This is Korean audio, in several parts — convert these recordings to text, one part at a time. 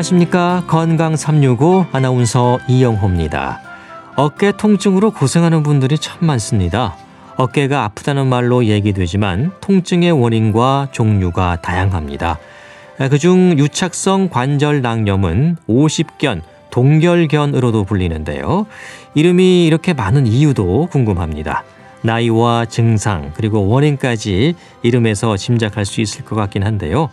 안녕하십니까. 건강 365 아나운서 이영호입니다. 어깨 통증으로 고생하는 분들이 참 많습니다. 어깨가 아프다는 말로 얘기되지만 통증의 원인과 종류가 다양합니다. 그중 유착성 관절 낭염은 50견, 동결견으로도 불리는데요. 이름이 이렇게 많은 이유도 궁금합니다. 나이와 증상 그리고 원인까지 이름에서 짐작할 수 있을 것 같긴 한데요.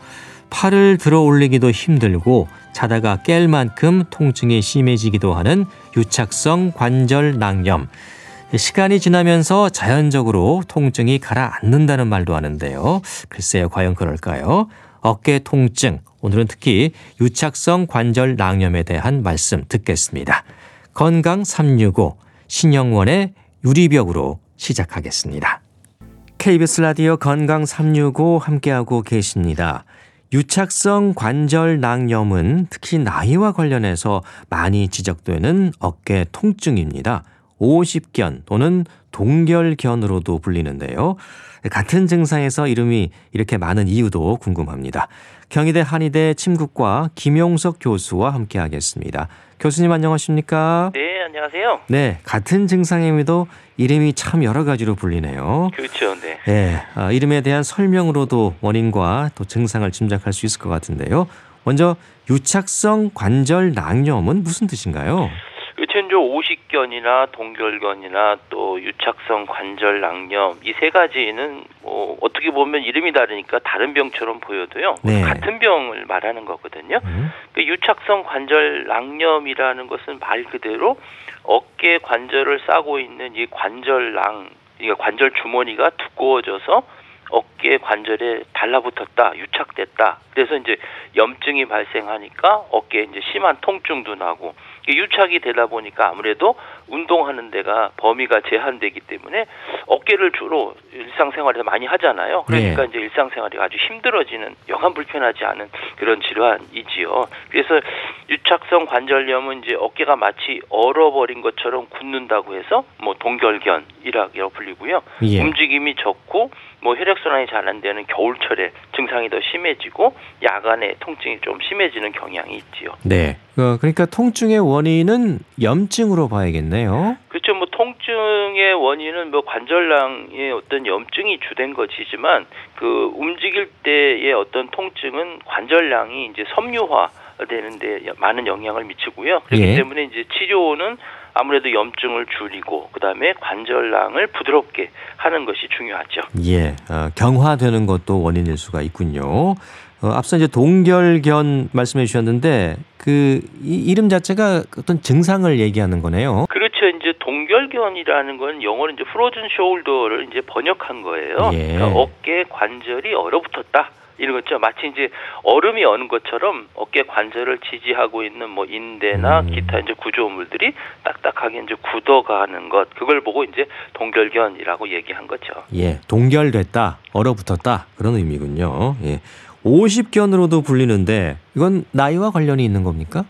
팔을 들어 올리기도 힘들고 자다가 깰 만큼 통증이 심해지기도 하는 유착성 관절 낭염. 시간이 지나면서 자연적으로 통증이 가라앉는다는 말도 하는데요. 글쎄요, 과연 그럴까요? 어깨 통증. 오늘은 특히 유착성 관절 낭염에 대한 말씀 듣겠습니다. 건강 365 신영원의 유리벽으로 시작하겠습니다. KBS 라디오 건강 365 함께하고 계십니다. 유착성 관절 낭염은 특히 나이와 관련해서 많이 지적되는 어깨 통증입니다. 50견 또는 동결견으로도 불리는데요. 같은 증상에서 이름이 이렇게 많은 이유도 궁금합니다. 경희대 한의대 침구과 김용석 교수와 함께 하겠습니다. 교수님 안녕하십니까? 네, 안녕하세요. 네, 같은 증상임에도 이름이 참 여러 가지로 불리네요. 그렇죠, 네. 네, 아, 이름에 대한 설명으로도 원인과 또 증상을 짐작할 수 있을 것 같은데요. 먼저 유착성 관절 낭염은 무슨 뜻인가요? 오십견이나 동결견이나 또 유착성 관절 낭염 이 세 가지는 뭐 어떻게 보면 이름이 다르니까 다른 병처럼 보여도요 네. 같은 병을 말하는 거거든요. 음? 그 유착성 관절 낭염이라는 것은 말 그대로 어깨 관절을 싸고 있는 이 관절낭, 이 관절 주머니가 두꺼워져서 어깨 관절에 달라붙었다, 유착됐다. 그래서 이제 염증이 발생하니까 어깨에 이제 심한 통증도 나고 유착이 되다 보니까 아무래도 운동하는 데가 범위가 제한되기 때문에 어깨를 주로 일상생활에서 많이 하잖아요. 그러니까 네. 이제 일상생활이 아주 힘들어지는 여간 불편하지 않은 그런 질환이지요. 그래서 유착성 관절염은 이제 어깨가 마치 얼어버린 것처럼 굳는다고 해서 뭐 동결견이라고 불리고요. 예. 움직임이 적고 뭐 혈액순환이 잘 안 되는 겨울철에 증상이 더 심해지고 야간에 통증이 좀 심해지는 경향이 있지요. 네. 어, 그러니까 통증의 원인은 염증으로 봐야겠네 요. 그렇죠. 뭐 통증의 원인은 뭐 관절낭의 어떤 염증이 주된 것이지만 그 움직일 때의 어떤 통증은 관절량이 이제 섬유화 되는데 많은 영향을 미치고요. 그렇기 예. 때문에 이제 치료는 아무래도 염증을 줄이고 그다음에 관절낭을 부드럽게 하는 것이 중요하죠. 예. 어, 경화되는 것도 원인일 수가 있군요. 어, 앞서 이제 동결견 말씀해 주셨는데 그 이, 이름 자체가 어떤 증상을 얘기하는 거네요. 그렇 죠. 이제 동결견이라는 건 영어로 이제 프로즌 숄더를 이제 번역한 거예요. 예. 그러니까 어깨 관절이 얼어붙었다. 이런 거죠. 마치 이제 얼음이 어는 것처럼 어깨 관절을 지지하고 있는 뭐 인대나 음. 기타 이제 구조물들이 딱딱하게 이제 굳어가는 것. 그걸 보고 이제 동결견이라고 얘기한 거죠. 예. 동결됐다, 얼어붙었다 그런 의미군요. 예. 50견으로도 불리는데 이건 나이와 관련이 있는 겁니까?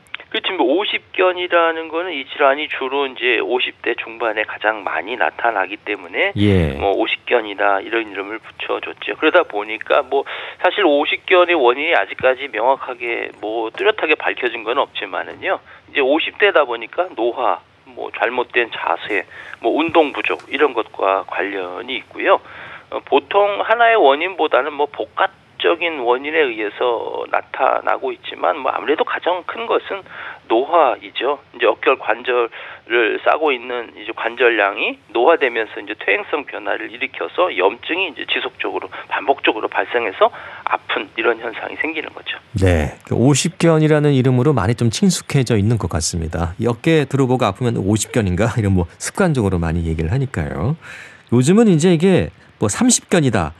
50견이라는 거는 이 질환이 주로 이제 50대 중반에 가장 많이 나타나기 때문에 예. 뭐 50견이다 이런 이름을 붙여줬죠. 그러다 보니까 뭐 사실 50견의 원인이 아직까지 명확하게 뭐 뚜렷하게 밝혀진 건 없지만은요. 이제 50대다 보니까 노화, 뭐 잘못된 자세, 뭐 운동 부족 이런 것과 관련이 있고요. 어, 보통 하나의 원인보다는 뭐 복합 적인 원인에 의해서 나타나고 있지만 뭐 아무래도 가장 큰 것은 노화이죠. 이제 어깨 관절을 싸고 있는 이제 관절량이 노화되면서 이제 퇴행성 변화를 일으켜서 염증이 이제 지속적으로 반복적으로 발생해서 아픈 이런 현상이 생기는 거죠. 네. 50견이라는 이름으로 많이 좀 친숙해져 있는 것 같습니다. 이 어깨 들어보고 아프면 50견인가? 이런 뭐 습관적으로 많이 얘기를 하니까요. 요즘은 이제 이게 뭐 30견이다,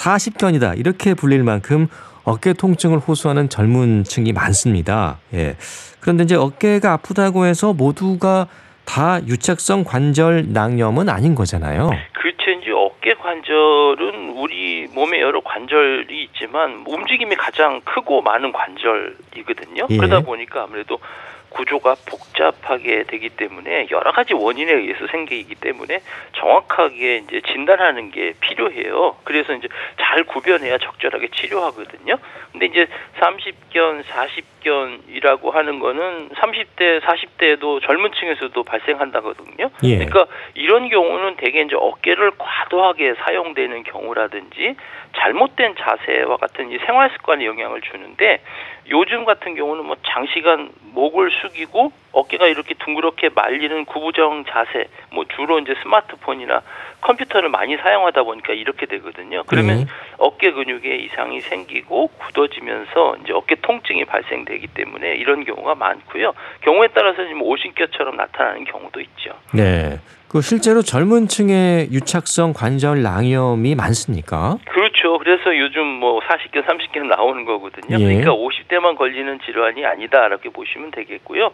40견이다 이렇게 불릴 만큼 어깨 통증을 호소하는 젊은 층이 많습니다. 예. 그런데 이제 어깨가 아프다고 해서 모두가 다 유착성 관절 낭염은 아닌 거잖아요. 그렇죠. 이제 어깨 관절은 우리 몸에 여러 관절이 있지만 움직임이 가장 크고 많은 관절이거든요. 예. 그러다 보니까 아무래도 구조가 복잡하게 되기 때문에 여러 가지 원인에 의해서 생기기 때문에 정확하게 이제 진단하는 게 필요해요. 그래서 이제 잘 구별해야 적절하게 치료하거든요. 근데 이제 30견, 40견이라고 하는 거는 30대, 40대에도 젊은 층에서도 발생한다거든요. 예. 그러니까 이런 경우는 대개 이제 어깨를 과도하게 사용되는 경우라든지 잘못된 자세와 같은 이 생활 습관에 영향을 주는데 요즘 같은 경우는 뭐 장시간 목을 숙이고 어깨가 이렇게 둥그렇게 말리는 구부정 자세, 뭐 주로 이제 스마트폰이나 컴퓨터를 많이 사용하다 보니까 이렇게 되거든요. 그러면 네. 어깨 근육에 이상이 생기고 굳어지면서 이제 어깨 통증이 발생되기 때문에 이런 경우가 많고요. 경우에 따라서 지금 오신뼈처럼 나타나는 경우도 있죠. 네. 그 실제로 젊은 층에 유착성 관절 낭염이 많습니까? 그렇죠. 그래서 요즘 뭐 40견, 30견 나오는 거거든요. 예. 그러니까 50대만 걸리는 질환이 아니다라고 보시면 되겠고요.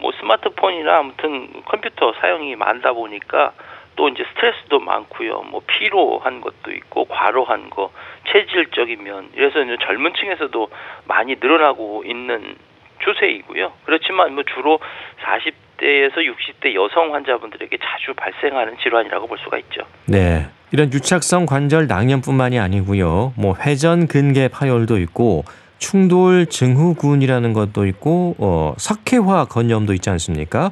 뭐 스마트폰이나 아무튼 컴퓨터 사용이 많다 보니까 또 이제 스트레스도 많고요. 뭐 피로한 것도 있고 과로한 거, 체질적인 면. 이래서 이제 젊은 층에서도 많이 늘어나고 있는 추세이고요. 그렇지만 뭐 주로 40 대에서 60대 여성 환자분들에게 자주 발생하는 질환이라고 볼 수가 있죠. 네. 이런 유착성 관절 낭염뿐만이 아니고요. 뭐 회전 근개 파열도 있고 충돌 증후군이라는 것도 있고 어, 석회화 건염도 있지 않습니까?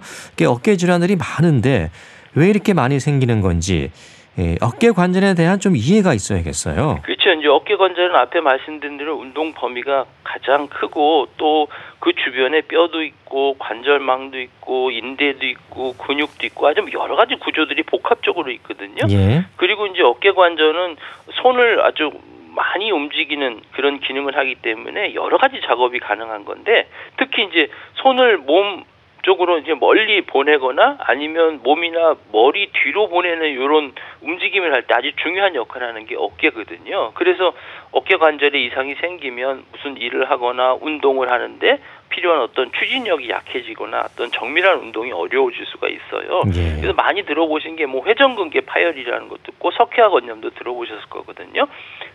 어깨 질환들이 많은데 왜 이렇게 많이 생기는 건지 예, 어깨 관절에 대한 좀 이해가 있어야겠어요. 그렇죠. 이제 어깨 관절은 앞에 말씀드린 대로 운동 범위가 가장 크고 또 그 주변에 뼈도 있고 관절망도 있고 인대도 있고 근육도 있고 아주 여러 가지 구조들이 복합적으로 있거든요. 예. 그리고 이제 어깨 관절은 손을 아주 많이 움직이는 그런 기능을 하기 때문에 여러 가지 작업이 가능한 건데 특히 이제 손을 몸 쪽으로 이제 멀리 보내거나 아니면 몸이나 머리 뒤로 보내는 이런 움직임을 할 때 아주 중요한 역할을 하는 게 어깨거든요. 그래서 어깨 관절에 이상이 생기면 무슨 일을 하거나 운동을 하는데 필요한 어떤 추진력이 약해지거나 어떤 정밀한 운동이 어려워질 수가 있어요. 예. 그래서 많이 들어보신 게 뭐 회전근개 파열이라는 것도 있고 석회화 건염도 들어보셨을 거거든요.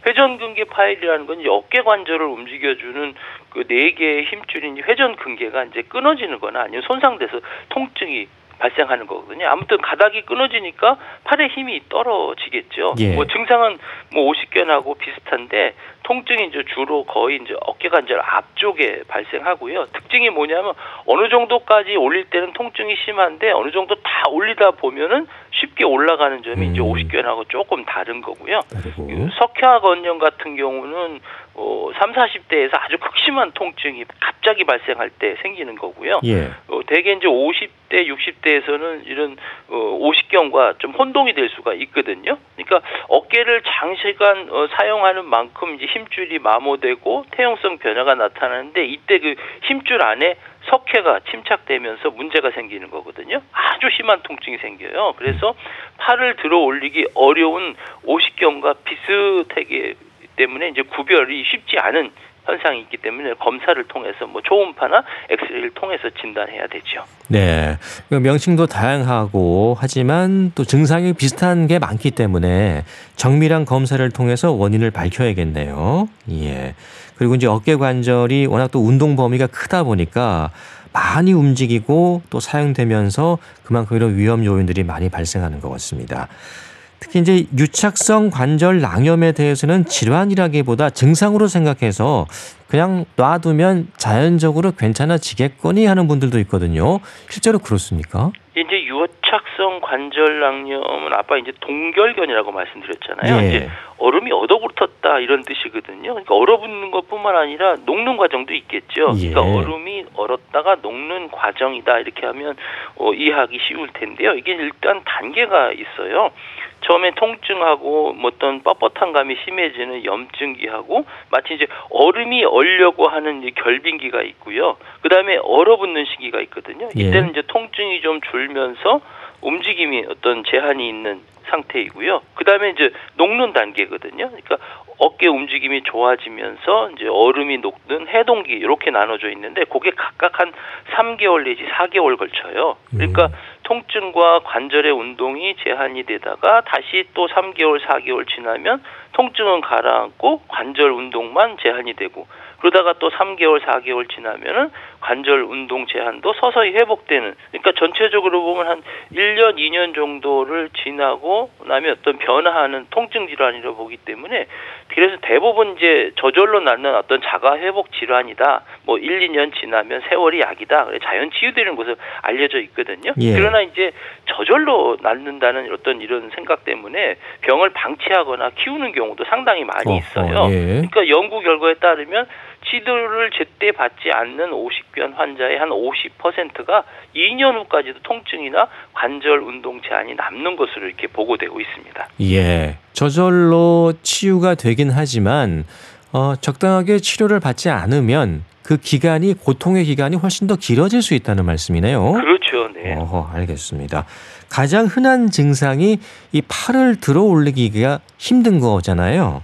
회전근개 파열이라는 건 이제 어깨 관절을 움직여주는 그 네 개의 힘줄인 회전근개가 이제 끊어지는거나 아니면 손상돼서 통증이 발생하는 거거든요. 아무튼 가닥이 끊어지니까 팔에 힘이 떨어지겠죠. 예. 뭐 증상은 뭐 오십견하고 비슷한데 통증이 이제 주로 거의 이제 어깨 관절 앞쪽에 발생하고요. 특징이 뭐냐면 어느 정도까지 올릴 때는 통증이 심한데 어느 정도 다 올리다 보면은 쉽게 올라가는 점이 이제 음. 오십견하고 조금 다른 거고요. 그리고 그 석회화 건염 같은 경우는 어, 3, 40대에서 아주 극심한 통증이 갑자기 발생할 때 생기는 거고요. 예. 어, 대개 이제 50대, 60대 에서는 이런 어, 오십견과 좀 혼동이 될 수가 있거든요. 그러니까 어깨를 장시간 어, 사용하는 만큼 이제 힘줄이 마모되고 퇴행성 변화가 나타나는데 이때 그 힘줄 안에 석회가 침착되면서 문제가 생기는 거거든요. 아주 심한 통증이 생겨요. 그래서 팔을 들어 올리기 어려운 오십견과 비슷하게 때문에 이제 구별이 쉽지 않은 현상이 있기 때문에 검사를 통해서 뭐 초음파나 엑스레이를 통해서 진단해야 되죠. 네. 그 명칭도 다양하고 하지만 또 증상이 비슷한 게 많기 때문에 정밀한 검사를 통해서 원인을 밝혀야겠네요. 예. 그리고 이제 어깨 관절이 워낙 또 운동 범위가 크다 보니까 많이 움직이고 또 사용되면서 그만큼 이런 위험 요인들이 많이 발생하는 것 같습니다. 특히 이제 유착성 관절 낭염에 대해서는 질환이라기보다 증상으로 생각해서 그냥 놔두면 자연적으로 괜찮아지겠거니 하는 분들도 있거든요. 실제로 그렇습니까? 이제 유착성 관절 낭염은 아까 이제 동결견이라고 말씀드렸잖아요. 예. 이제 얼음이 얼어붙었다 이런 뜻이거든요. 그러니까 얼어붙는 것뿐만 아니라 녹는 과정도 있겠죠. 예. 그러니까 얼음이 얼었다가 녹는 과정이다 이렇게 하면 어, 이해하기 쉬울 텐데요. 이게 일단 단계가 있어요. 처음에 통증하고 뭐 어떤 뻣뻣한 감이 심해지는 염증기하고 마치 이제 얼음이 얼려고 하는 이제 결빙기가 있고요. 그 다음에 얼어붙는 시기가 있거든요. 예. 이때는 이제 통증이 좀 줄면서 움직임이 어떤 제한이 있는 상태이고요. 그 다음에 이제 녹는 단계거든요. 그러니까 어깨 움직임이 좋아지면서 이제 얼음이 녹는 해동기 이렇게 나눠져 있는데 그게 각각 한 3개월 내지 4개월 걸쳐요. 그러니까 통증과 관절의 운동이 제한이 되다가 다시 또 3개월, 4개월 지나면 통증은 가라앉고 관절 운동만 제한이 되고 그러다가 또 3개월, 4개월 지나면은 관절 운동 제한도 서서히 회복되는 그러니까 전체적으로 보면 한 1년, 2년 정도를 지나고 나면 어떤 변화하는 통증 질환이라고 보기 때문에 그래서 대부분 이제 저절로 낫는 어떤 자가 회복 질환이다. 뭐 1, 2년 지나면 세월이 약이다. 자연 치유되는 것으로 알려져 있거든요. 예. 그러나 이제 저절로 낫는다는 어떤 이런 생각 때문에 병을 방치하거나 키우는 경우도 상당히 많이 있어요. 어허, 예. 그러니까 연구 결과에 따르면 치료를 제때 받지 않는 50견 환자의 한 50%가 2년 후까지도 통증이나 관절 운동 제한이 남는 것으로 이렇게 보고되고 있습니다. 예. 저절로 치유가 되긴 하지만 어, 적당하게 치료를 받지 않으면 그 기간이 고통의 기간이 훨씬 더 길어질 수 있다는 말씀이네요. 그렇죠. 네. 어허, 알겠습니다. 가장 흔한 증상이 이 팔을 들어 올리기가 힘든 거잖아요.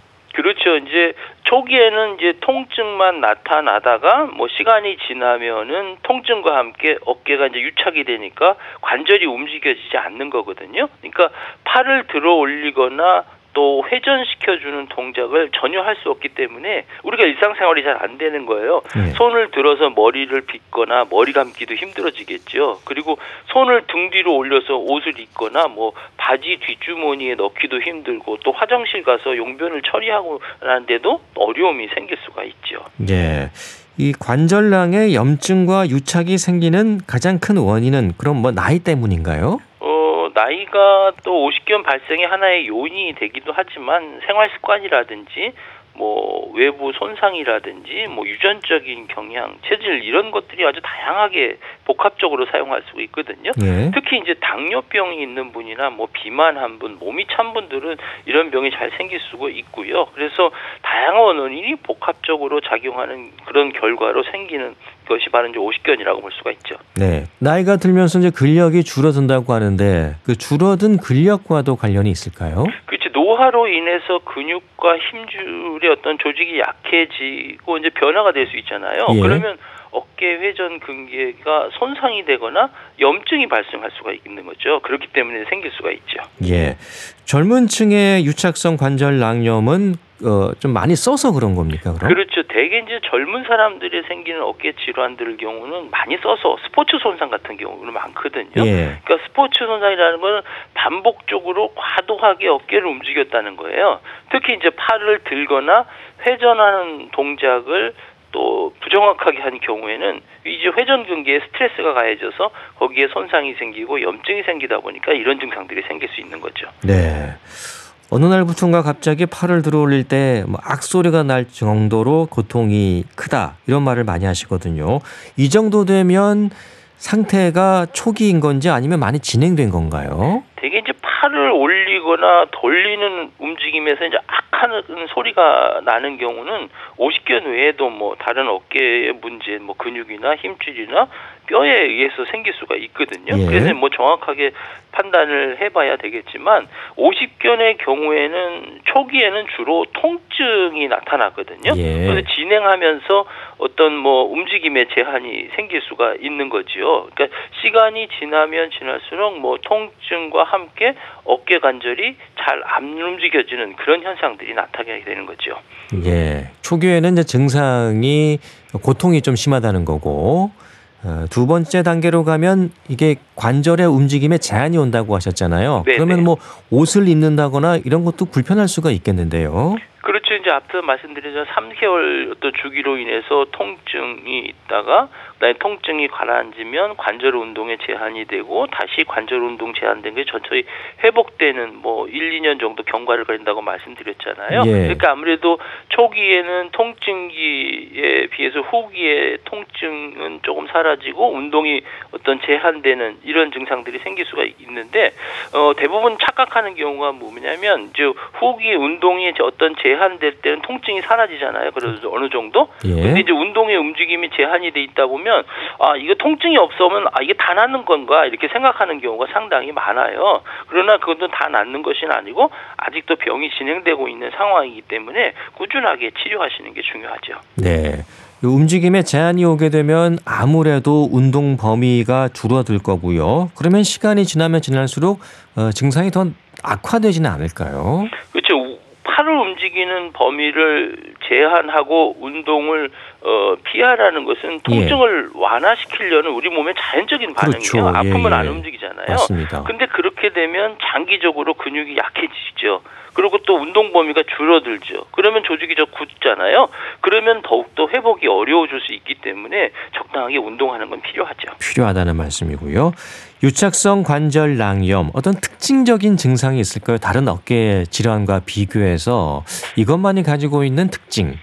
초기에는 이제 통증만 나타나다가 뭐 시간이 지나면은 통증과 함께 어깨가 이제 유착이 되니까 관절이 움직여지지 않는 거거든요. 그러니까 팔을 들어 올리거나 또 회전시켜주는 동작을 전혀 할 수 없기 때문에 우리가 일상생활이 잘 안 되는 거예요. 네. 손을 들어서 머리를 빗거나 머리 감기도 힘들어지겠죠. 그리고 손을 등 뒤로 올려서 옷을 입거나 뭐 바지 뒷주머니에 넣기도 힘들고 또 화장실 가서 용변을 처리하고 하는데도 어려움이 생길 수가 있죠. 예. 이 관절낭에 염증과 유착이 생기는 가장 큰 원인은 그럼 뭐 나이 때문인가요? 어, 나이가 또 50견 발생의 하나의 요인이 되기도 하지만 생활 습관이라든지 뭐 외부 손상이라든지 뭐 유전적인 경향, 체질 이런 것들이 아주 다양하게 복합적으로 사용할 수 있거든요. 예. 특히 이제 당뇨병이 있는 분이나 뭐 비만한 분, 몸이 찬 분들은 이런 병이 잘 생길 수가 있고요. 그래서 다양한 원인이 복합적으로 작용하는 그런 결과로 생기는 것이 바로 이제 50견이라고 볼 수가 있죠. 네. 나이가 들면서 이제 근력이 줄어든다고 하는데 그 줄어든 근력과도 관련이 있을까요? 그렇지 노화로 인해서 근육과 힘줄의 어떤 조직이 약해지고 이제 변화가 될 수 있잖아요. 예. 그러면 어깨 회전 근개가 손상이 되거나 염증이 발생할 수가 있는 거죠. 그렇기 때문에 생길 수가 있죠. 예. 젊은 층의 유착성 관절 낭염은 어, 좀 많이 써서 그런 겁니까, 그럼? 그렇죠. 대개 이제 젊은 사람들이 생기는 어깨 질환들 경우는 많이 써서 스포츠 손상 같은 경우는 많거든요. 예. 그러니까 스포츠 손상이라는 거는 반복적으로 과도하게 어깨를 움직였다는 거예요. 특히 이제 팔을 들거나 회전하는 동작을 또 부정확하게 한 경우에는 이제 회전 근개에 스트레스가 가해져서 거기에 손상이 생기고 염증이 생기다 보니까 이런 증상들이 생길 수 있는 거죠. 네. 어느 날부턴가 갑자기 팔을 들어 올릴 때 뭐 악소리가 날 정도로 고통이 크다. 이런 말을 많이 하시거든요. 이 정도 되면 상태가 초기인 건지 아니면 많이 진행된 건가요? 되게 이제 팔을 올리거나 돌리는 움직임에서 이제 악하는 소리가 나는 경우는 50견 외에도 뭐 다른 어깨의 문제, 뭐 근육이나 힘줄이나 뼈에 의해서 생길 수가 있거든요. 예. 그래서 뭐 정확하게 판단을 해봐야 되겠지만 50견의 경우에는 초기에는 주로 통증이 나타나거든요. 예. 그래서 진행하면서 어떤 뭐 움직임의 제한이 생길 수가 있는 거지요. 그러니까 시간이 지나면 지날수록 뭐 통증과 함께 어깨 관절이 잘 안 움직여지는 그런 현상들이 나타나게 되는 거죠. 예. 초기에는 이제 증상이 고통이 좀 심하다는 거고 어, 두 번째 단계로 가면 이게 관절의 움직임에 제한이 온다고 하셨잖아요. 네, 그러면 네. 뭐 옷을 입는다거나 이런 것도 불편할 수가 있겠는데요. 그렇죠. 이제 앞서 말씀드린 3개월 어떤 주기로 인해서 통증이 있다가 그다음에 통증이 가라앉으면 관절 운동에 제한이 되고 다시 관절 운동 제한된 게 전체히 회복되는 뭐 1, 2년 정도 경과를 걸린다고 말씀드렸잖아요. 예. 그러니까 아무래도 초기에는 통증기에 비해서 후기에 통증은 조금 사라지고 운동이 어떤 제한되는 이런 증상들이 생길 수가 있는데 어 대부분 착각하는 경우가 뭐냐면 이제 후기 운동이 이제 어떤 제한될 때는 통증이 사라지잖아요. 그래서 어느 정도 근데 예. 이제 운동의 움직임이 제한이 돼 있다 보면 아 이거 통증이 없으면 아 이게 다 낫는 건가 이렇게 생각하는 경우가 상당히 많아요. 그러나 그것도 다 낫는 것이 아니고 아직도 병이 진행되고 있는 상황이기 때문에 꾸준하게 치료하시는 게 중요하죠. 네. 이 움직임에 제한이 오게 되면 아무래도 운동 범위가 줄어들 거고요. 그러면 시간이 지나면 지날수록 어, 증상이 더 악화되지는 않을까요? 그렇죠. 우- 팔을 움직이는 범위를 제한하고 운동을 어, 피하라는 것은 통증을 예. 완화시키려는 우리 몸의 자연적인 반응이에요. 그렇죠. 아프면 예, 예. 안 움직이잖아요. 맞습니다. 근데 그렇게 되면 장기적으로 근육이 약해지죠. 그리고 또 운동 범위가 줄어들죠. 그러면 조직이 저 굳잖아요. 그러면 더욱더 회복이 어려워질 수 있기 때문에 적당하게 운동하는 건 필요하죠. 필요하다는 말씀이고요. 유착성 관절 낭염 어떤 특징적인 증상이 있을까요? 다른 어깨 질환과 비교해서 이것만이 가지고 있는 특징.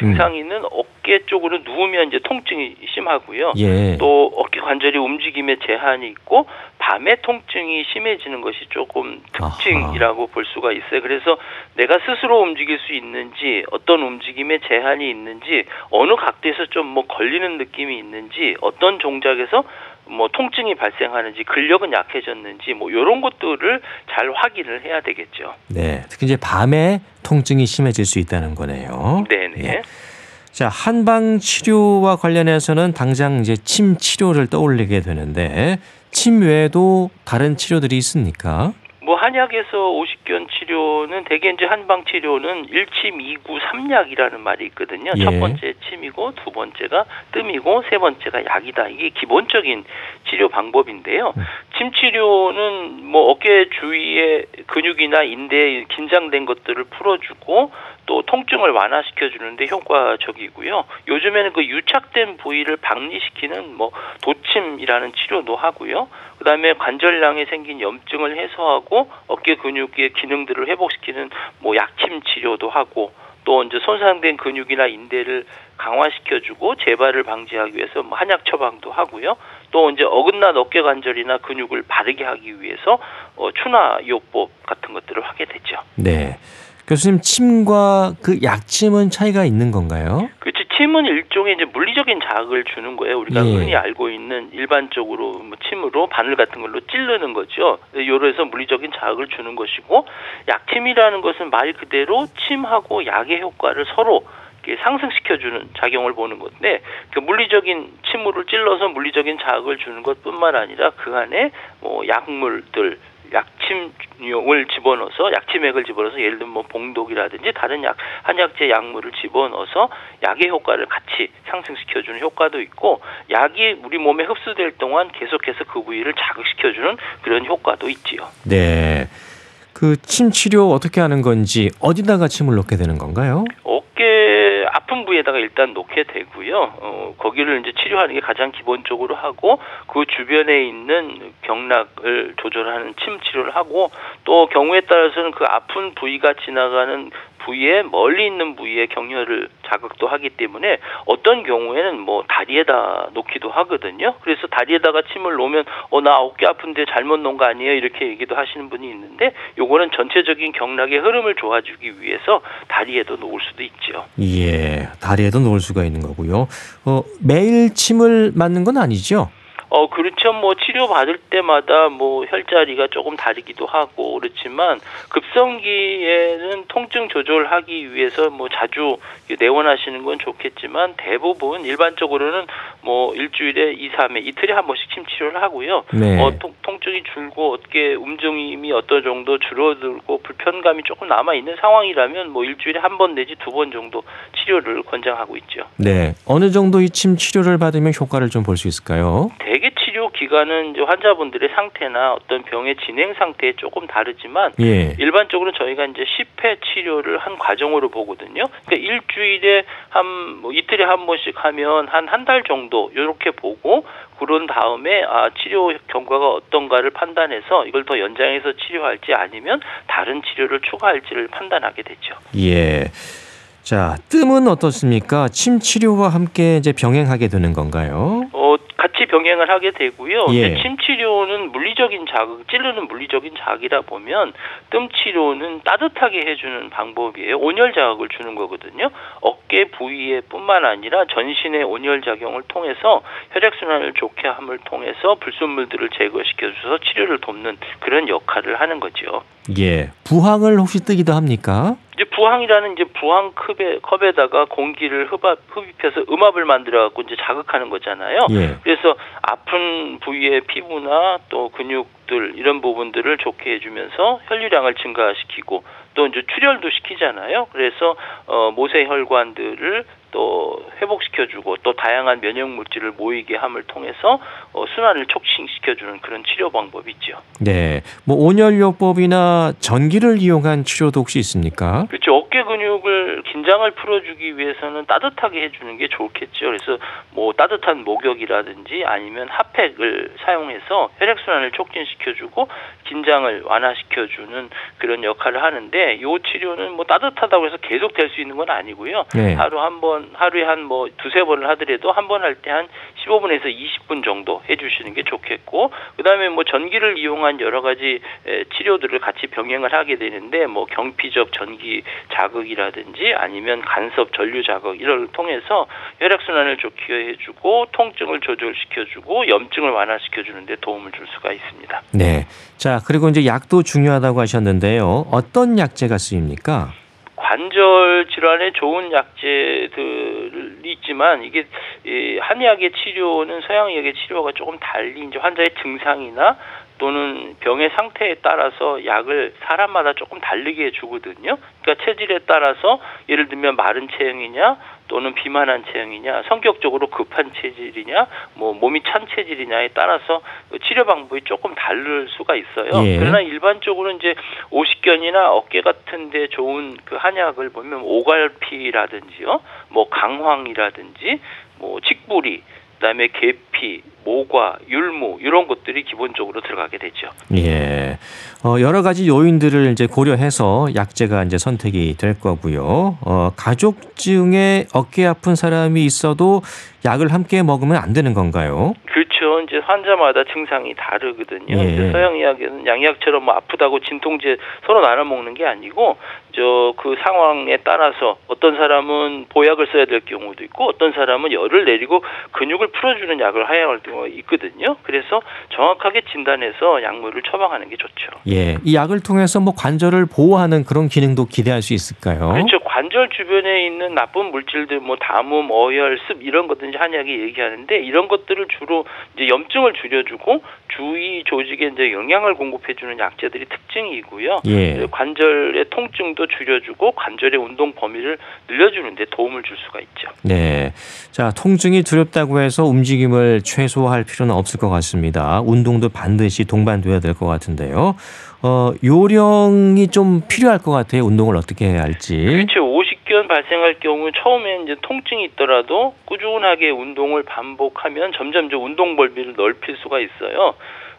증상이 음. 어깨 쪽으로 누우면 이제 통증이 심하고요. 예. 또 어깨 관절이 움직임에 제한이 있고 밤에 통증이 심해지는 것이 조금 특징이라고 아하. 볼 수가 있어요. 그래서 내가 스스로 움직일 수 있는지 어떤 움직임에 제한이 있는지 어느 각도에서 좀 뭐 걸리는 느낌이 있는지 어떤 종작에서 뭐 통증이 발생하는지 근력은 약해졌는지 뭐 이런 것들을 잘 확인을 해야 되겠죠. 네, 특히 이제 밤에 통증이 심해질 수 있다는 거네요. 네네. 예. 자 한방 치료와 관련해서는 당장 이제 침 치료를 떠올리게 되는데 침 외에도 다른 치료들이 있습니까? 뭐 한약에서 오십견 치료는 대개 이제 한방 치료는 일침이구삼약이라는 말이 있거든요. 예. 첫 번째 침이고 두 번째가 뜸이고 세 번째가 약이다. 이게 기본적인 치료 방법인데요. 음. 침 치료는 뭐 어깨 주위의 근육이나 인대에 긴장된 것들을 풀어주고 또 통증을 완화시켜 주는데 효과적이고요. 요즘에는 그 유착된 부위를 박리시키는 뭐 도침이라는 치료도 하고요. 그다음에 관절량에 생긴 염증을 해소하고 어깨 근육의 기능들을 회복시키는 뭐 약침 치료도 하고 또 이제 손상된 근육이나 인대를 강화시켜주고 재발을 방지하기 위해서 뭐 한약 처방도 하고요. 또 이제 어긋난 어깨 관절이나 근육을 바르게 하기 위해서 어, 추나 요법 같은 것들을 하게 되죠. 네. 교수님 침과 그 약침은 차이가 있는 건가요? 그렇죠. 침은 일종의 이제 물리적인 자극을 주는 거예요. 우리가 예. 흔히 알고 있는 일반적으로 뭐 침으로 바늘 같은 걸로 찌르는 거죠. 요로해서 물리적인 자극을 주는 것이고 약침이라는 것은 말 그대로 침하고 약의 효과를 서로 상승시켜주는 작용을 보는 건데 그 물리적인 침물을 찔러서 물리적인 자극을 주는 것뿐만 아니라 그 안에 뭐 약물들 약침용을 집어넣어서 약침액을 집어넣어서 예를 들면 뭐 봉독이라든지 다른 약 한약재 약물을 집어넣어서 약의 효과를 같이 상승시켜주는 효과도 있고 약이 우리 몸에 흡수될 동안 계속해서 그 부위를 자극시켜주는 그런 효과도 있지요. 네. 그 침 치료 어떻게 하는 건지 어디다가 침을 넣게 되는 건가요? 어깨 아픈 부위에다가 일단 놓게 되고요. 어, 거기를 이제 치료하는 게 가장 기본적으로 하고 그 주변에 있는 경락을 조절하는 침 치료를 하고 또 경우에 따라서는 그 아픈 부위가 지나가는 부위에 멀리 있는 부위에 경혈을 자극도 하기 때문에 어떤 경우에는 뭐 다리에다 놓기도 하거든요. 그래서 다리에다가 침을 놓으면 어 나 어깨 아픈데 잘못 놓은 거 아니에요 이렇게 얘기도 하시는 분이 있는데 요거는 전체적인 경락의 흐름을 도와주기 위해서 다리에도 놓을 수도 있죠. 예, 다리에도 놓을 수가 있는 거고요. 어, 매일 침을 맞는 건 아니죠? 어 그렇죠. 뭐 치료 받을 때마다 뭐 혈자리가 조금 다르기도 하고 그렇지만 급성기에는 통증 조절하기 위해서 뭐 자주 내원하시는 건 좋겠지만 대부분 일반적으로는 뭐 일주일에 2, 3회 이틀에 한 번씩 침 치료를 하고요. 네. 어 통, 통증이 줄고 어깨 움직임이 어떤 정도 줄어들고 불편감이 조금 남아 있는 상황이라면 뭐 일주일에 한 번 내지 두 번 정도 치료를 권장하고 있죠. 네. 어느 정도 이 침 치료를 받으면 효과를 좀 볼 수 있을까요? 대개 치료 기간은 이제 환자분들의 상태나 어떤 병의 진행 상태에 조금 다르지만 예. 일반적으로 저희가 이제 10회 치료를 한 과정으로 보거든요. 그러니까 일주일에 한 뭐 이틀에 한 번씩 하면 한 한 달 정도 이렇게 보고 그런 다음에 아 치료 경과가 어떤가를 판단해서 이걸 더 연장해서 치료할지 아니면 다른 치료를 추가할지를 판단하게 되죠. 예. 자, 뜸은 어떻습니까? 침 치료와 함께 이제 병행하게 되는 건가요? 어, 같이 병행을 하게 되고요. 예. 침 치료는 물리적인 자극, 찌르는 물리적인 자극이다 보면 뜸 치료는 따뜻하게 해주는 방법이에요. 온열 자극을 주는 거거든요. 어깨 부위에뿐만 아니라 전신의 온열 작용을 통해서 혈액 순환을 좋게 함을 통해서 불순물들을 제거시켜 줘서 치료를 돕는 그런 역할을 하는 거죠. 예, 부항을 혹시 뜨기도 합니까? 이제 부항이라는 이제 부항 컵에 컵에다가 공기를 흡압, 흡입해서 음압을 만들어 갖고 이제 자극하는 거잖아요. 예. 그래서 아픈 부위 부위의 피부나 또 근육들 이런 부분들을 좋게 해주면서 혈류량을 증가시키고 또 이제 출혈도 시키잖아요. 그래서 어, 모세 혈관들을 또 회복시켜주고 또 다양한 면역 물질을 모이게 함을 통해서 어, 순환을 촉진시켜주는 그런 치료 방법이 있죠. 네, 뭐 온열요법이나 전기를 이용한 치료도 혹시 있습니까? 그렇죠. 어깨 근육을 긴장을 풀어주기 위해서는 따뜻하게 해주는 게 좋겠죠. 그래서 뭐 따뜻한 목욕이라든지 아니면 핫팩을 사용해서 혈액순환을 촉진시켜주고 긴장을 완화시켜주는 그런 역할을 하는데 이 치료는 뭐 따뜻하다고 해서 계속 될 수 있는 건 아니고요. 네. 하루 한 번, 하루에 한 뭐 두세 번을 하더라도 한 번 할 때 한 15분에서 20분 정도 해주시는 게 좋겠고, 그 다음에 뭐 전기를 이용한 여러 가지 에, 치료들을 같이 병행을 하게 되는데, 뭐 경피적 전기 자극이라든지 아니면 간섭 전류 자극 이를 통해서 혈액 순환을 좋게 해주고, 통증을 조절시켜주고, 염증을 완화시켜주는데 도움을 줄 수가 있습니다. 네. 자, 그리고 이제 약도 중요하다고 하셨는데요. 어떤 약제가 쓰입니까? 관절 질환에 좋은 약제들이 있지만 이게 이 한의학의 치료는 서양의학의 치료가 조금 달리 이제 환자의 증상이나 또는 병의 상태에 따라서 약을 사람마다 조금 다르게 주거든요. 그러니까 체질에 따라서 예를 들면 마른 체형이냐 또는 비만한 체형이냐 성격적으로 급한 체질이냐 뭐 몸이 찬 체질이냐에 따라서 치료 방법이 조금 다를 수가 있어요. 예. 그러나 일반적으로 이제 오십견이나 어깨 같은데 좋은 그 한약을 보면 오갈피라든지요, 뭐 강황이라든지 뭐 칡부리 그다음에 계피, 모과, 율무 이런 것들이 기본적으로 들어가게 되죠. 예. 어, 여러 가지 요인들을 이제 고려해서 약제가 이제 선택이 될 거고요. 어, 가족 중에 어깨 아픈 사람이 있어도 약을 함께 먹으면 안 되는 건가요? 그렇죠. 이제 환자마다 증상이 다르거든요. 예. 이제 서양 의학에는 양약처럼 뭐 아프다고 진통제 서로 나눠 먹는 게 아니고 저 그 상황에 따라서 어떤 사람은 보약을 써야 될 경우도 있고 어떤 사람은 열을 내리고 근육을 풀어주는 약을 하야할 경우 가 있거든요. 그래서 정확하게 진단해서 약물을 처방하는 게 좋죠. 예. 이 약을 통해서 뭐 관절을 보호하는 그런 기능도 기대할 수 있을까요? 그렇죠. 관절 주변에 있는 나쁜 물질들, 뭐 담음, 어혈, 습 이런 것들 이제 한약이 얘기하는데 이런 것들을 주로 이제 염증을 줄여주고 주위 조직에 이제 영양을 공급해주는 약재들이 특징이고요. 예. 관절의 통증도 줄여주고 관절의 운동 범위를 늘려주는데 도움을 줄 수가 있죠. 네. 자, 통증이 두렵다고 해서 움직임을 최소화할 필요는 없을 것 같습니다. 운동도 반드시 동반돼야 될 것 같은데요. 어, 요령이 좀 필요할 것 같아요. 운동을 어떻게 해야 할지. 그렇죠. 발생할 경우 처음에 이제 통증이 있더라도 꾸준하게 운동을 반복하면 점점 운동 범위를 넓힐 수가 있어요.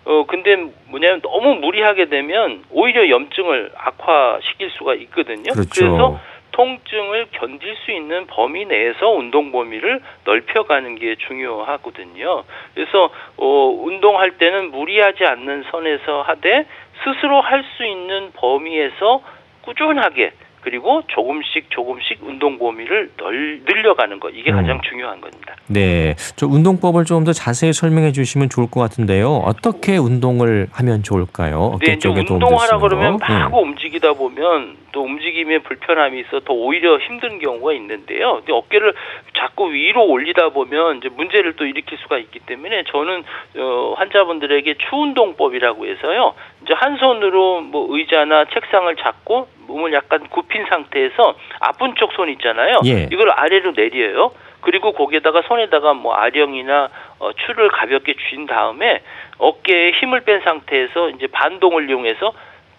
어 근데 뭐냐면 너무 무리하게 되면 오히려 염증을 악화시킬 수가 있거든요. 그렇죠. 래서 통증을 견딜 수 있는 범위 내에서 운동 범위를 넓혀가는 게 중요하거든요. 그래서 어 운동할 때는 무리하지 않는 선에서 하되 스스로 할 수 있는 범위에서 꾸준하게 그리고 조금씩 조금씩 운동 범위를 널, 늘려가는 것 이게 음. 가장 중요한 겁니다. 네. 저 운동법을 좀 더 자세히 설명해 주시면 좋을 것 같은데요. 어떻게 운동을 하면 좋을까요? 네, 이제 운동하라 그러면 거. 음. 마구 움직이다 보면 또 움직임에 불편함이 있어 더 오히려 힘든 경우가 있는데요. 근데 어깨를 자꾸 위로 올리다 보면 이제 문제를 또 일으킬 수가 있기 때문에 저는 어, 환자분들에게 추운동법이라고 해서요. 이제 한 손으로 뭐 의자나 책상을 잡고 몸을 약간 굽힌 상태에서 아픈 쪽 손 있잖아요. 예. 이걸 아래로 내려요. 그리고 거기에다가 손에다가 뭐 아령이나 어, 추를 가볍게 쥔 다음에 어깨에 힘을 뺀 상태에서 이제 반동을 이용해서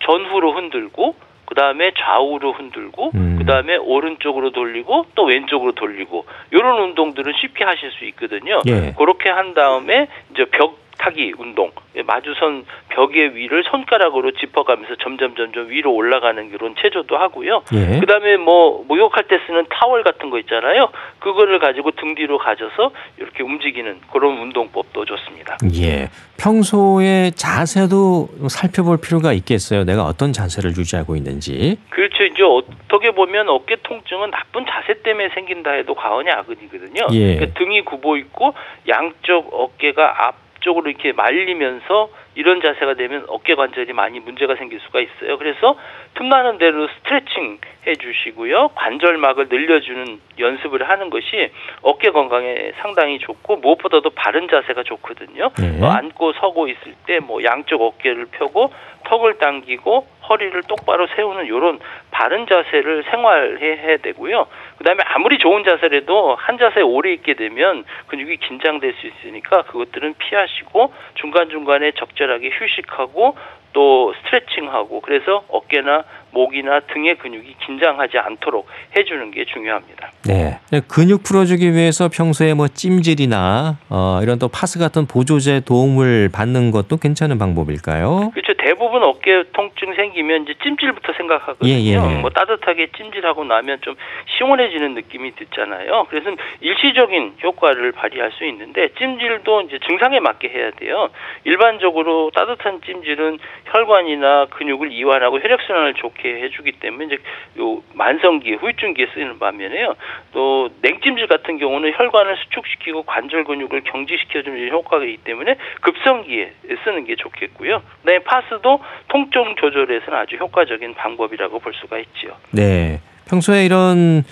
전후로 흔들고 그 다음에 좌우로 흔들고 음. 그 다음에 오른쪽으로 돌리고 또 왼쪽으로 돌리고 이런 운동들은 쉽게 하실 수 있거든요. 예. 그렇게 한 다음에 이제 벽 타기 운동 마주선 벽의 위를 손가락으로 짚어가면서 점점 점점 위로 올라가는 그런 체조도 하고요. 예. 그다음에 뭐 목욕할 때 쓰는 타월 같은 거 있잖아요. 그거를 가지고 등 뒤로 가져서 이렇게 움직이는 그런 운동법도 좋습니다. 예. 평소에 자세도 살펴볼 필요가 있겠어요. 내가 어떤 자세를 유지하고 있는지. 그렇죠. 이제 어떻게 보면 어깨 통증은 나쁜 자세 때문에 생긴다 해도 과언이 아니거든요. 예. 그러니까 등이 굽어 있고 양쪽 어깨가 앞 쪽으로 이렇게 말리면서 이런 자세가 되면 어깨 관절이 많이 문제가 생길 수가 있어요. 그래서 틈나는 대로 스트레칭 해주시고요. 관절막을 늘려주는 연습을 하는 것이 어깨 건강에 상당히 좋고 무엇보다도 바른 자세가 좋거든요. 네. 어, 앉고 서고 있을 때 뭐 양쪽 어깨를 펴고 턱을 당기고 허리를 똑바로 세우는 이런 바른 자세를 생활해야 되고요. 그다음에 아무리 좋은 자세라도 한 자세에 오래 있게 되면 근육이 긴장될 수 있으니까 그것들은 피하시고 중간 중간에 적절하게 휴식하고 또 스트레칭하고 그래서 어깨나 목이나 등의 근육이 긴장하지 않도록 해주는 게 중요합니다. 네. 근육 풀어주기 위해서 평소에 뭐 찜질이나 어, 이런 또 파스 같은 보조제 도움을 받는 것도 괜찮은 방법일까요? 그렇죠. 대부분 어깨 통증 생기면 이제 찜질부터 생각하거든요. 예, 예. 뭐 따뜻하게 찜질하고 나면 좀 시원해지는 느낌이 듣잖아요. 그래서 일시적인 효과를 발휘할 수 있는데 찜질도 이제 증상에 맞게 해야 돼요. 일반적으로 따뜻한 찜질은 혈관이나 근육을 이완하고 혈액순환을 좋게 해주기 때문에 이제 요 만성기, 후유증기에 쓰이는 반면에요. 또 냉찜질 같은 경우는 혈관을 수축시키고 관절 근육을 경직시켜주는 효과가 있기 때문에 급성기에 쓰는 게 좋겠고요. 그다음에 파스도 통증 조절에서는 아주 효과적인 방법이라고 볼 수가 있지요. 네. 평소에 이런